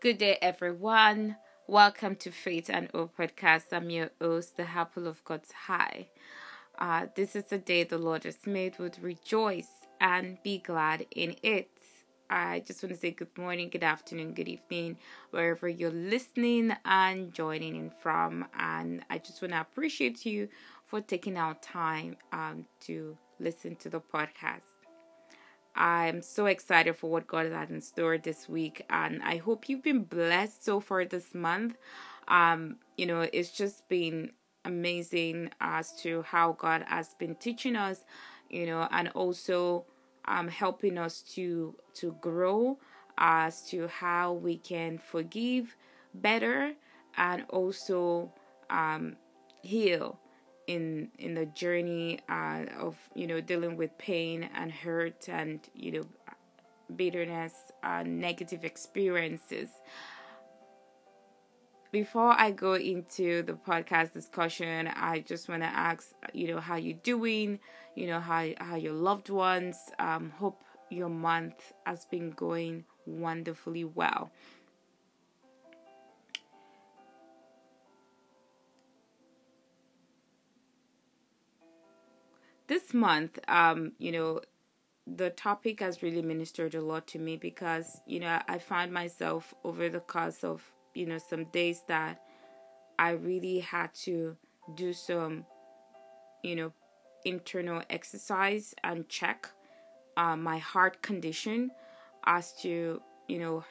Good day, everyone. Welcome to Faith and O podcast. I'm your host, the Apple of God's High. Uh, this is the day the Lord has made. Would rejoice and be glad in it. I just want to say good morning, good afternoon, good evening, wherever you're listening and joining in from. And I just want to appreciate you for taking our time um, to listen to the podcast. I'm so excited for what God has in store this week, and I hope you've been blessed so far this month. Um, you know, it's just been amazing as to how God has been teaching us, you know, and also um, helping us to to grow as to how we can forgive better and also um, heal in in the journey uh, of you know dealing with pain and hurt and you know bitterness and negative experiences before I go into the podcast discussion, I just want to ask, you know, how you doing? You know, how how your loved ones. Um, hope your month has been going wonderfully well. This month, um, you know, the topic has really ministered a lot to me because, you know, I find myself over the course of you know, some days that I really had to do some, you know, internal exercise and check uh, my heart condition as to, you know,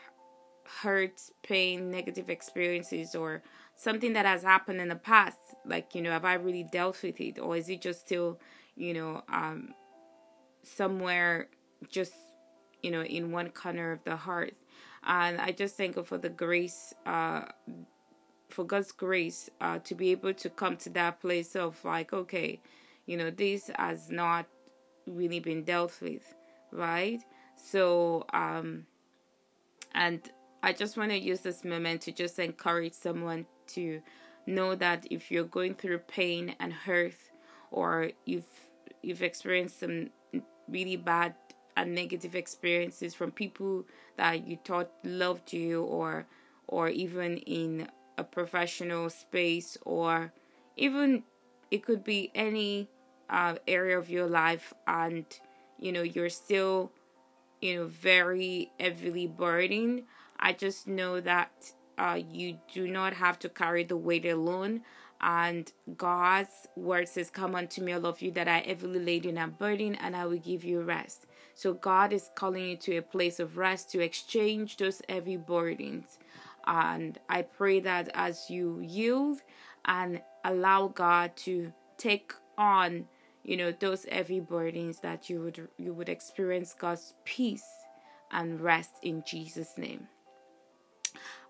hurts, pain, negative experiences, or something that has happened in the past. Like, you know, have I really dealt with it, or is it just still, you know, um, somewhere just, you know, in one corner of the heart? And I just thank God for the grace, uh, for God's grace uh, to be able to come to that place of like, okay, you know, this has not really been dealt with, right? So, um, and I just want to use this moment to just encourage someone to know that if you're going through pain and hurt, or you've you've experienced some really bad and negative experiences from people that you thought loved you or or even in a professional space or even it could be any uh, area of your life and you know you're still you know very heavily burdened. I just know that uh, you do not have to carry the weight alone and god's word says come unto me all of you that are heavily laden and burdened and i will give you rest so God is calling you to a place of rest to exchange those heavy burdens. And I pray that as you yield and allow God to take on, you know, those heavy burdens that you would you would experience God's peace and rest in Jesus' name.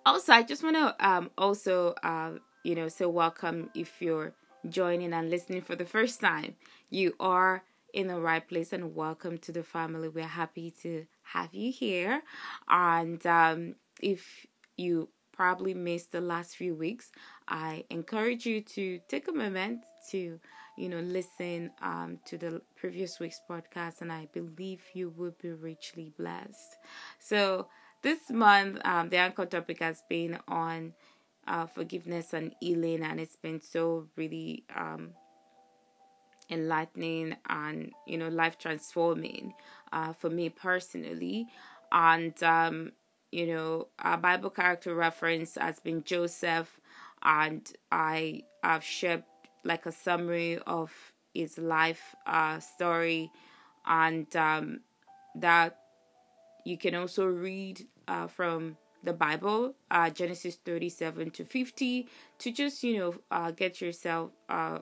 Also, I just want to um also uh you know so welcome if you're joining and listening for the first time. You are in the right place and welcome to the family. We're happy to have you here. And um, if you probably missed the last few weeks, I encourage you to take a moment to, you know, listen um, to the previous week's podcast, and I believe you will be richly blessed. So this month, um, the anchor topic has been on uh, forgiveness and healing, and it's been so really um, enlightening and you know life transforming uh, for me personally. And um, you know our bible character reference has been joseph and i have shared like a summary of his life uh, story. And um, that you can also read uh, from the bible uh, genesis 37 to 50 to just you know uh, get yourself uh,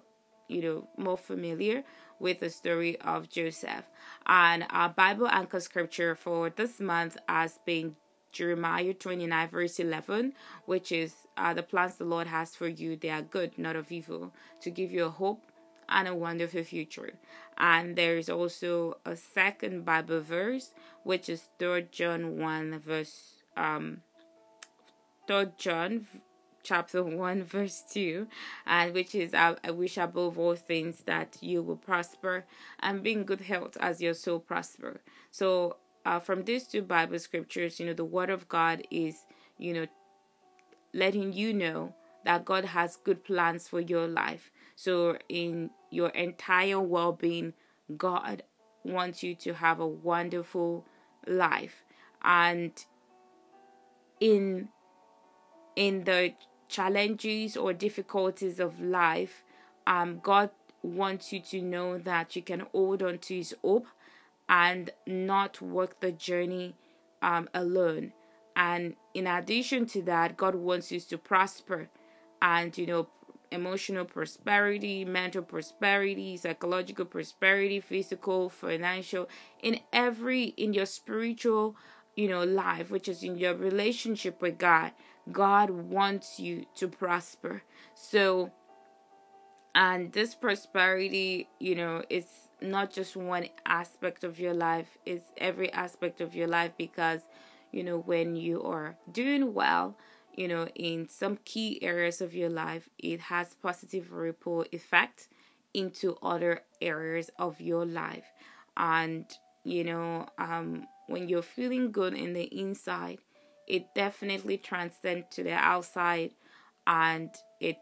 you know more familiar with the story of Joseph. And our Bible anchor scripture for this month has been Jeremiah 29, verse 11, which is uh, the plans the Lord has for you, they are good, not of evil, to give you a hope and a wonderful future. And there is also a second Bible verse, which is 3 John 1, verse um 3 John chapter 1 verse 2 and which is I, I wish above all things that you will prosper and be in good health as your soul prosper so uh, from these two bible scriptures you know the word of god is you know, letting you know that God has good plans for your life. So, in your entire well being, God wants you to have a wonderful life. And in in the challenges or difficulties of life, um, God wants you to know that you can hold on to His hope and not work the journey um, alone. And in addition to that, God wants you to prosper and, you know, emotional prosperity, mental prosperity, psychological prosperity, physical, financial, in every, in your spiritual, you know, life, which is in your relationship with God. God wants you to prosper. So, and this prosperity, you know, it's not just one aspect of your life, it's every aspect of your life because, you know, when you are doing well, you know, in some key areas of your life, it has positive ripple effect into other areas of your life. And, you know, um, when you're feeling good in the inside, it definitely transcends to the outside and it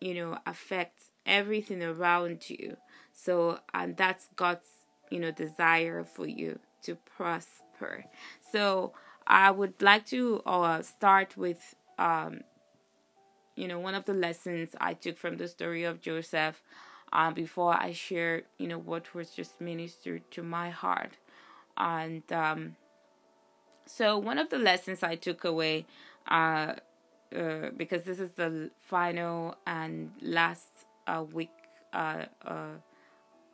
you know affects everything around you. So and that's god's you know desire for you to prosper. So i would like to uh, start with um you know one of the lessons i took from the story of joseph uh, before i share you know what was just ministered to my heart and um so one of the lessons i took away uh uh, because this is the final and last uh, week uh, uh,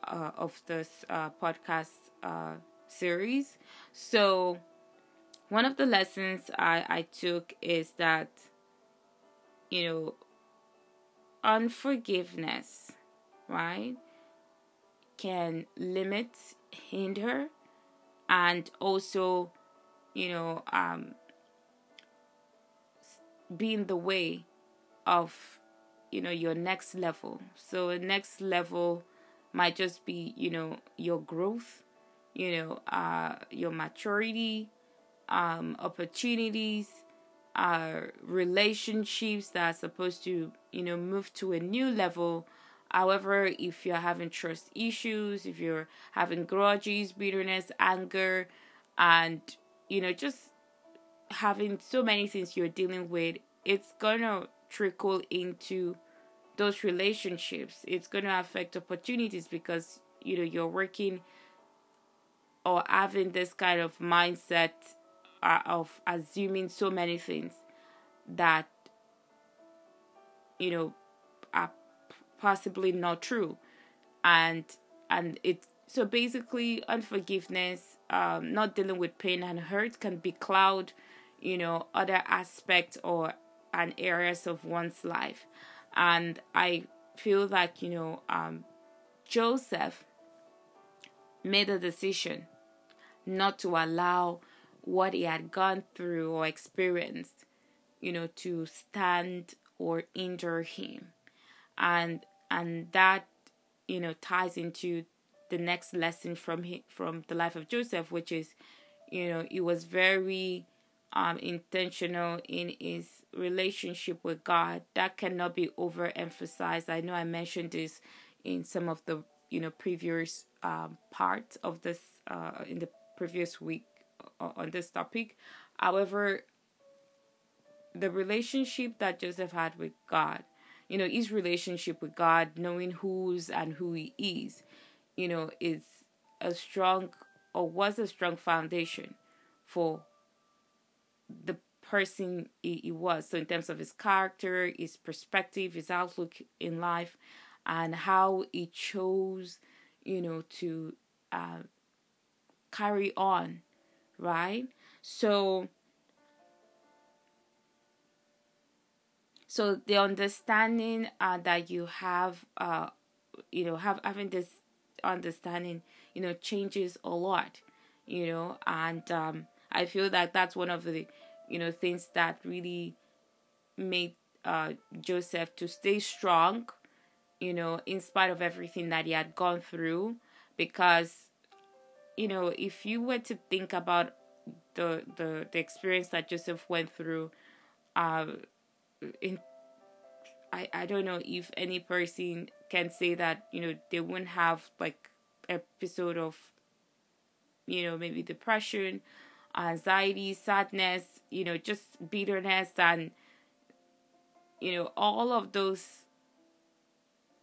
uh of this podcast series. So, one of the lessons I, I took is that, you know, unforgiveness, right, can limit, hinder, and also, you know, um, be in the way of you know your next level. So next level might just be you know your growth you know uh your maturity um opportunities uh relationships that are supposed to you know move to a new level however if you're having trust issues if you're having grudges bitterness anger and you know just having so many things you're dealing with, it's gonna trickle into those relationships. It's gonna affect opportunities because you know you're working or having this kind of mindset uh, of assuming so many things that you know are possibly not true. And and it so basically unforgiveness um not dealing with pain and hurt can be cloud you know other aspects or and areas of one's life. And i feel like you know um, joseph made a decision not to allow what he had gone through or experienced you know to stand or injure him. And and that you know ties into the next lesson from him, from the life of joseph which is you know he was very um, intentional in his relationship with God. That cannot be overemphasized. I know I mentioned this in some of the you know previous um, parts of this uh, in the previous week on this topic. However, the relationship that Joseph had with God, you know, his relationship with God, knowing who's and who he is, you know, is a strong or was a strong foundation for the person he, he, was. So, in terms of his character, his perspective, his outlook in life, and how he chose, you know, to uh, carry on, right? So, so the understanding uh, that you have, uh, you know, have having this understanding, you know, changes a lot, you know, and um, I feel that that's one of the you know things that really made uh, Joseph to stay strong, you know, in spite of everything that he had gone through. Because, you know, if you were to think about the the the experience that Joseph went through, uh, in I I don't know if any person can say that you know they wouldn't have like episode of you know maybe depression, anxiety, sadness, you know just bitterness and you know all of those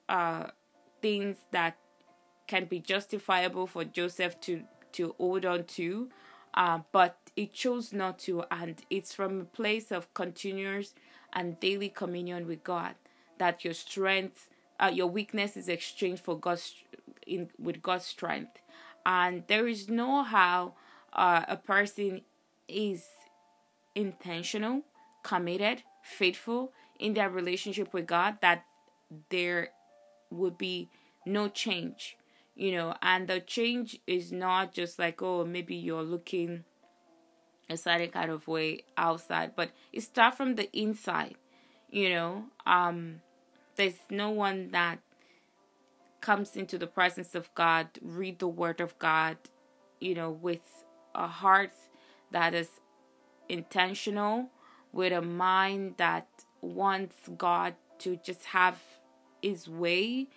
uh things that can be justifiable for Joseph to to hold on to, uh, but it chose not to, and it's from a place of continuous and daily communion with God that your strength, uh, your weakness is exchanged for God's in with God's strength, and there is no how uh, a person is intentional, committed, faithful in their relationship with God that there would be no change you know. And the change is not just like oh maybe you're looking a certain kind of way outside but it starts from the inside you know um there's no one that comes into the presence of god read the word of god you know with a heart that is intentional with a mind that wants god to just have his way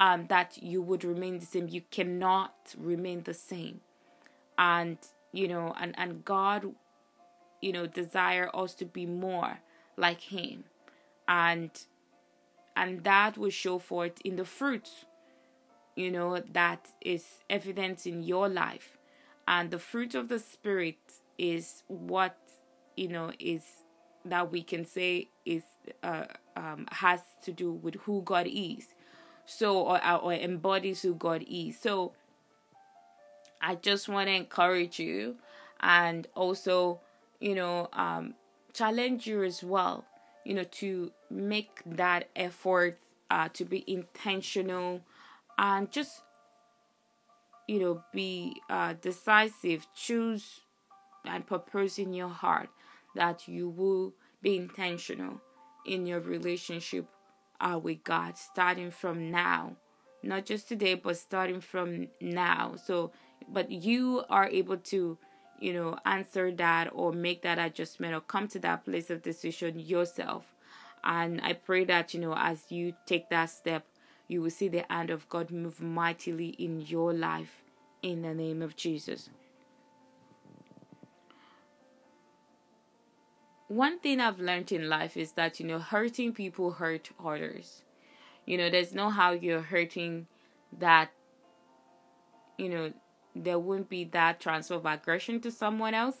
um, that you would remain the same. You cannot remain the same. And, you know, and, and God, you know, desire us to be more like Him. And and that will show forth in the fruits, you know, that is evident in your life. And the fruit of the Spirit is what, you know, is that we can say is uh, um, has to do with who God is so or, or embodies who God is. So I just want to encourage you and also, you know, um, challenge you as well, you know, to make that effort uh, to be intentional and just, you know, be uh, decisive, choose and purpose in your heart that you will be intentional in your relationship uh, with God starting from now. Not just today, but starting from now. So, but you are able to, you know, answer that or make that adjustment or come to that place of decision yourself. And I pray that, you know, as you take that step, you will see the hand of God move mightily in your life in the name of Jesus. one thing I've learned in life is that, you know, hurting people hurt others. You know, there's no how you're hurting that, you know, there wouldn't be that transfer of aggression to someone else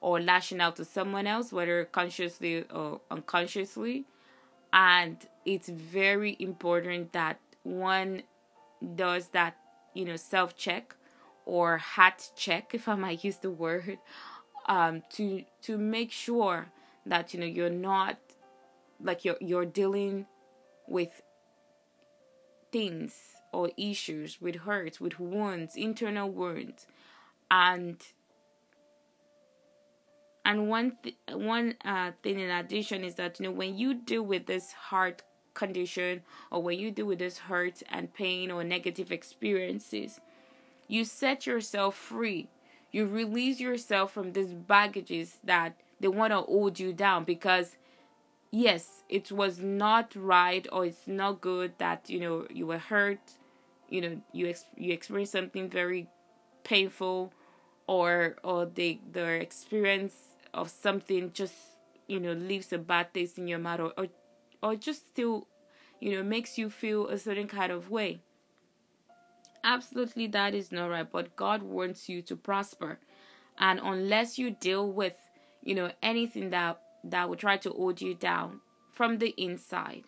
or lashing out to someone else, whether consciously or unconsciously. And it's very important that one does that, you know, self check or hat check, if I might use the word, um, to to make sure that you know you're not like you're you're dealing with things or issues with hurts with wounds internal wounds. And and one th- one uh, thing in addition is that you know when you deal with this heart condition or when you deal with this hurt and pain or negative experiences you set yourself free. You release yourself from these baggages that they want to hold you down because yes it was not right or it's not good that you know you were hurt you know you ex- you experienced something very painful or or the the experience of something just you know leaves a bad taste in your mouth or, or or just still you know makes you feel a certain kind of way. Absolutely that is not right but god wants you to prosper. And unless you deal with you know, anything that that would try to hold you down from the inside,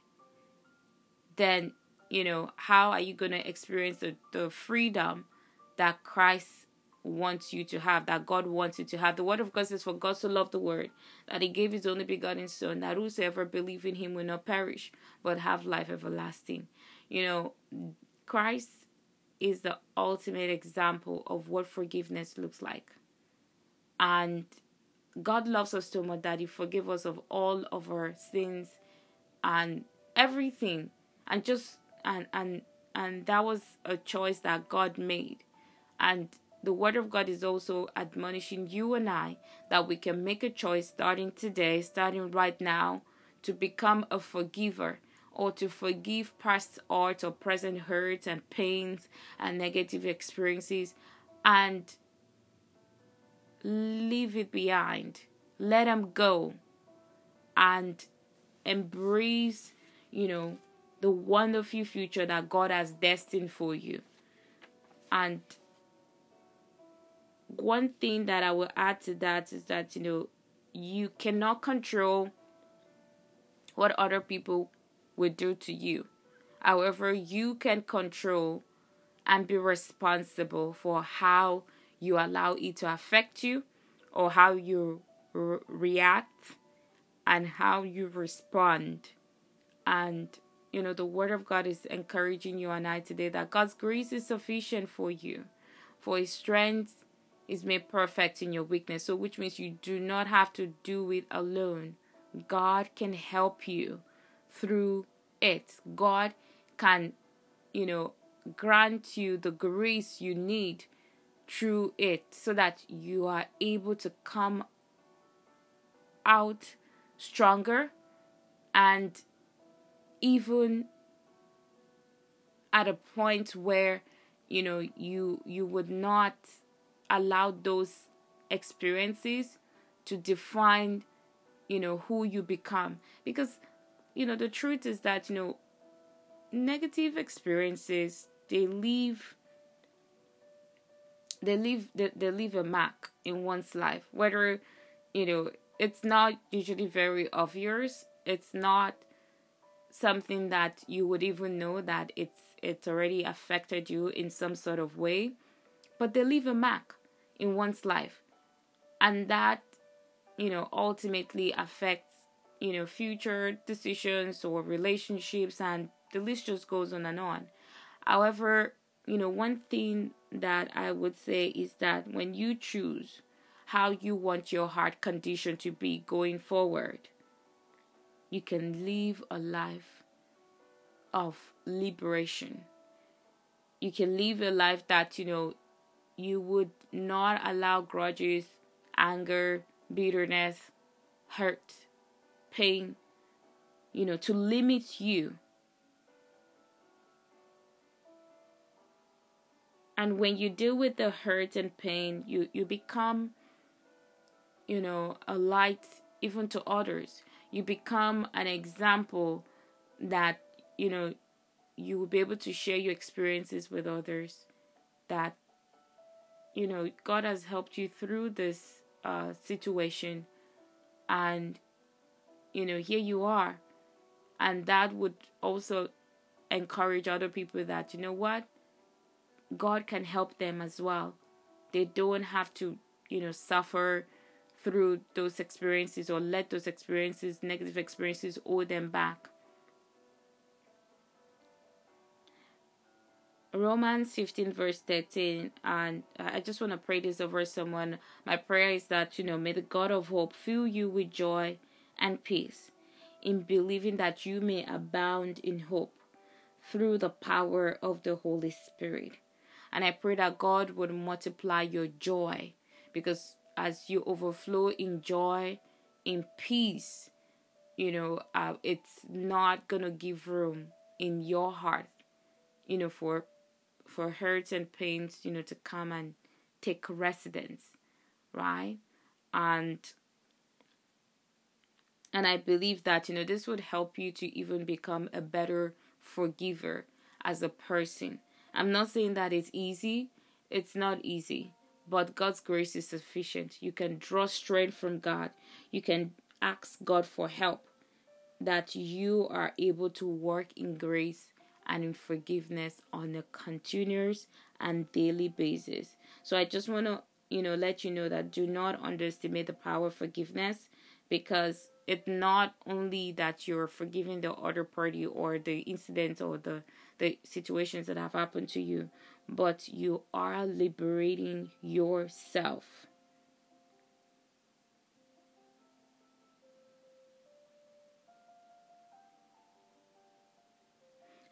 then you know, how are you going to experience the, the freedom that Christ wants you to have, that God wants you to have? The word of God says, For God so loved the word that he gave his only begotten Son, that whosoever believe in him will not perish, but have life everlasting. You know, Christ is the ultimate example of what forgiveness looks like. And God loves us so much that He forgive us of all of our sins and everything, and just and and and that was a choice that God made, and the Word of God is also admonishing you and I that we can make a choice starting today, starting right now, to become a forgiver or to forgive past hurts or present hurts and pains and negative experiences and leave it behind. Let them go and embrace, you know, the wonderful future that God has destined for you. And one thing that I will add to that is that, you know, you cannot control what other people will do to you. However, you can control and be responsible for how you allow it to affect you or how you re- react and how you respond. And, you know, the Word of God is encouraging you and I today that God's grace is sufficient for you, for His strength is made perfect in your weakness. So, which means you do not have to do it alone. God can help you through it. God can, you know, grant you the grace you need through it so that you are able to come out stronger and even at a point where you know you you would not allow those experiences to define you know who you become. Because you know the truth is that you know negative experiences they leave they leave they, they leave a mark in one's life. Whether you know it's not usually very obvious it's not something that you would even know that it's it's already affected you in some sort of way but they leave a mark in one's life. And that you know ultimately affects you know future decisions or relationships and the list just goes on and on. However you know one thing that i would say is that when you choose how you want your heart condition to be going forward you can live a life of liberation you can live a life that you know you would not allow grudges, anger, bitterness, hurt, pain, you know, to limit you. And when you deal with the hurt and pain, you, you become, you know, a light even to others. You become an example that, you know, you will be able to share your experiences with others that you know god has helped you through this uh, situation and you know here you are. And that would also encourage other people that you know what? God can help them as well. They don't have to you know suffer through those experiences or let those experiences negative experiences hold them back Romans 15, verse 13. And I just want to pray this over someone. My prayer is that, you know, may the God of hope fill you with joy and peace in believing that you may abound in hope through the power of the Holy Spirit. And I pray that God would multiply your joy because as you overflow in joy, in peace, you know, uh, it's not to give room in your heart, you know, for for hurts and pains, you know, to come and take residence, right? And and I believe that, you know, this would help you to even become a better forgiver as a person. I'm not saying that it's easy. It's not easy. But God's grace is sufficient. You can draw strength from God. You can ask God for help that you are able to work in grace and in forgiveness on a continuous and daily basis. So I just want to, you know, let you know that do not underestimate the power of forgiveness because it's not only that you're forgiving the other party or the incidents or the the situations that have happened to you, but you are liberating yourself.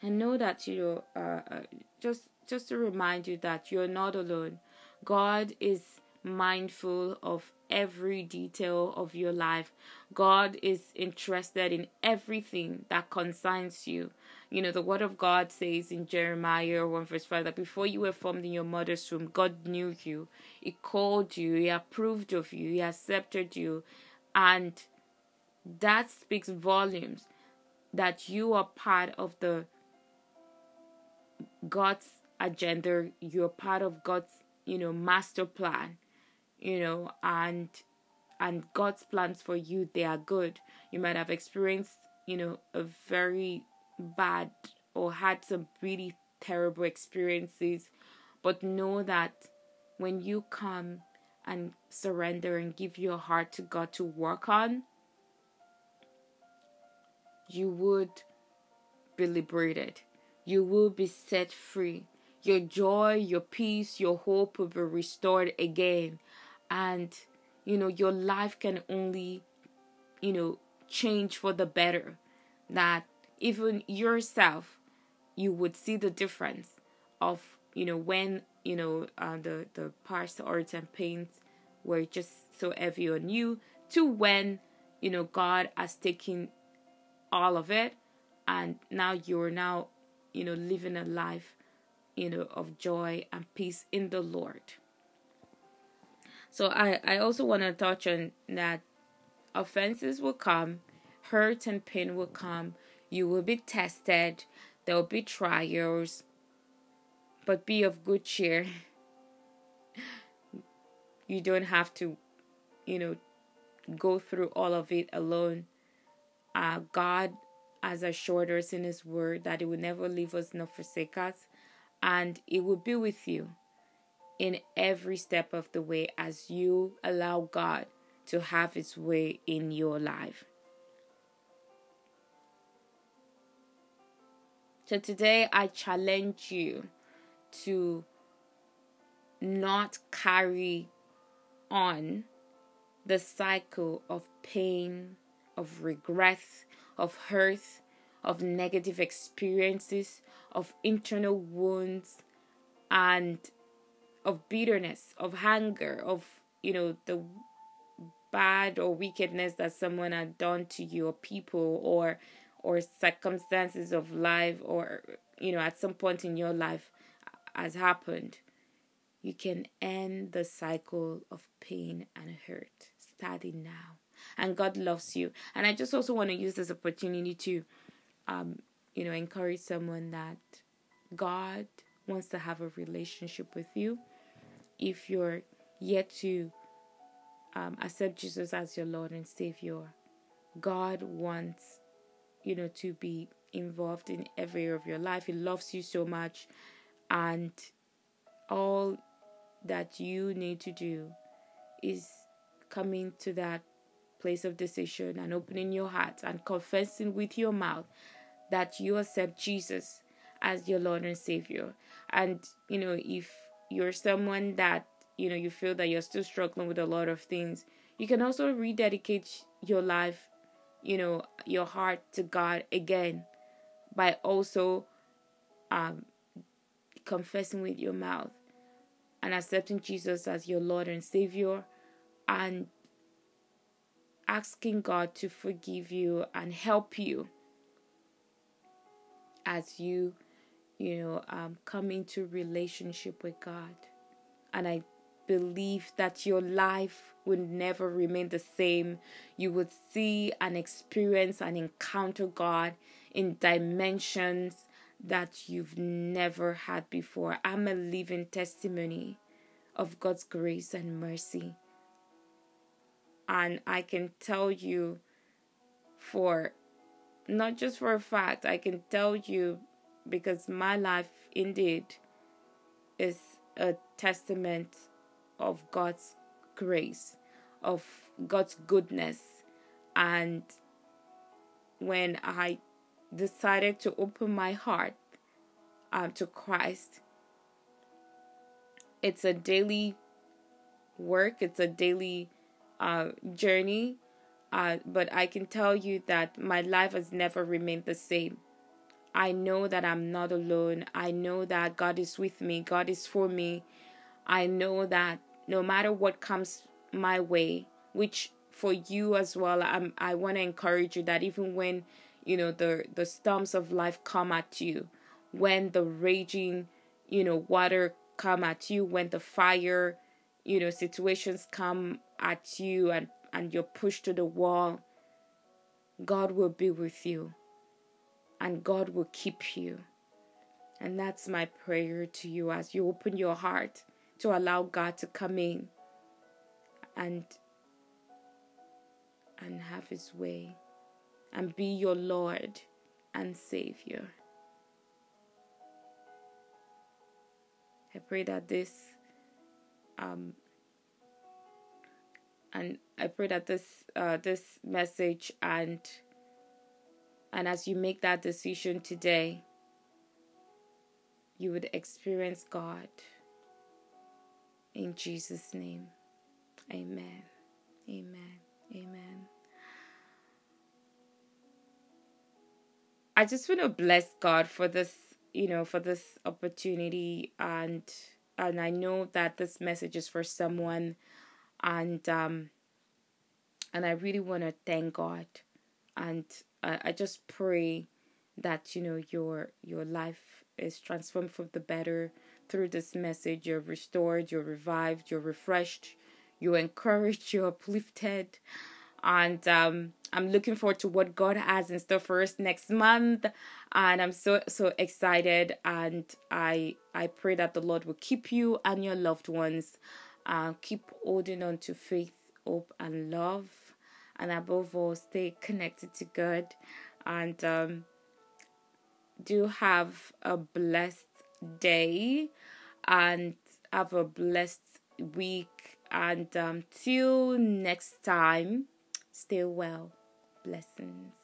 And know that you uh, uh, just just to remind you that you're not alone. God is mindful of every detail of your life. God is interested in everything that concerns you. You know, the word of God says in Jeremiah 1 verse 5 that before you were formed in your mother's womb, God knew you. He called you, He approved of you, He accepted you. And that speaks volumes that you are part of the God's agenda, you're part of God's, you know, master plan you know, and and God's plans for you they are good. You might have experienced, you know, a very bad or had some really terrible experiences, but know that when you come and surrender and give your heart to God to work on, you would be liberated. You will be set free. Your joy, your peace, your hope will be restored again and you know your life can only you know change for the better. That even yourself you would see the difference of you know when you know uh, the the parts arts and pains were just so heavy on you to when you know god has taken all of it and now you're now you know living a life you know of joy and peace in the lord so I, I also want to touch on that offenses will come, hurt and pain will come, you will be tested, there will be trials, but be of good cheer. you don't have to, you know, go through all of it alone. Uh, God has assured us in His Word that He will never leave us nor forsake us, and He will be with you in every step of the way as you allow God to have His way in your life. So today I challenge you to not carry on the cycle of pain, of regret, of hurt, of negative experiences, of internal wounds, and of bitterness, of anger, of you know the bad or wickedness that someone had done to you or people or or circumstances of life or you know at some point in your life has happened you can end the cycle of pain and hurt. Starting now. And god loves you. And i just also want to use this opportunity to um you know encourage someone that god wants to have a relationship with you if you're yet to um, accept Jesus as your Lord and Savior, God wants you know to be involved in every area of your life. He loves you so much, and all that you need to do is coming to that place of decision and opening your heart and confessing with your mouth that you accept Jesus as your Lord and Savior. And you know, if you're someone that you know you feel that you're still struggling with a lot of things you can also rededicate your life you know your heart to god again by also um confessing with your mouth and accepting jesus as your lord and savior and asking god to forgive you and help you as you you know, um, come into relationship with God. And I believe that your life would never remain the same. You would see and experience and encounter God in dimensions that you've never had before. I'm a living testimony of God's grace and mercy. And I can tell you for not just for a fact, I can tell you because my life indeed is a testament of God's grace, of God's goodness. And when I decided to open my heart um, to Christ, it's a daily work, it's a daily uh, journey. Uh, but I can tell you that my life has never remained the same. I know that I'm not alone. I know that God is with me, God is for me. I know that no matter what comes my way, which for you as well, I'm, I want to encourage you that even when you know the the storms of life come at you, when the raging, you know, water come at you, when the fire, you know, situations come at you and and you're pushed to the wall, God will be with you and God will keep you. And that's my prayer to you as you open your heart to allow God to come in and and have his way and be your Lord and Savior. I pray that this um and I pray that this uh, this message and and as you make that decision today, you would experience God. In Jesus' name, Amen. Amen. Amen. I just want to bless God for this, you know, for this opportunity and and I know that this message is for someone and um and I really want to thank God and I, I just pray that you know your your life is transformed for the better through this message. You're restored you're revived you're refreshed you're encouraged you're uplifted. And um, i'm looking forward to what god has in store for us next month. And i'm so so excited. And i i pray that the lord will keep you and your loved ones. Uh, keep holding on to faith hope and love and above all stay connected to god and um, do have a blessed day and have a blessed week. And um, till next time stay well. Blessings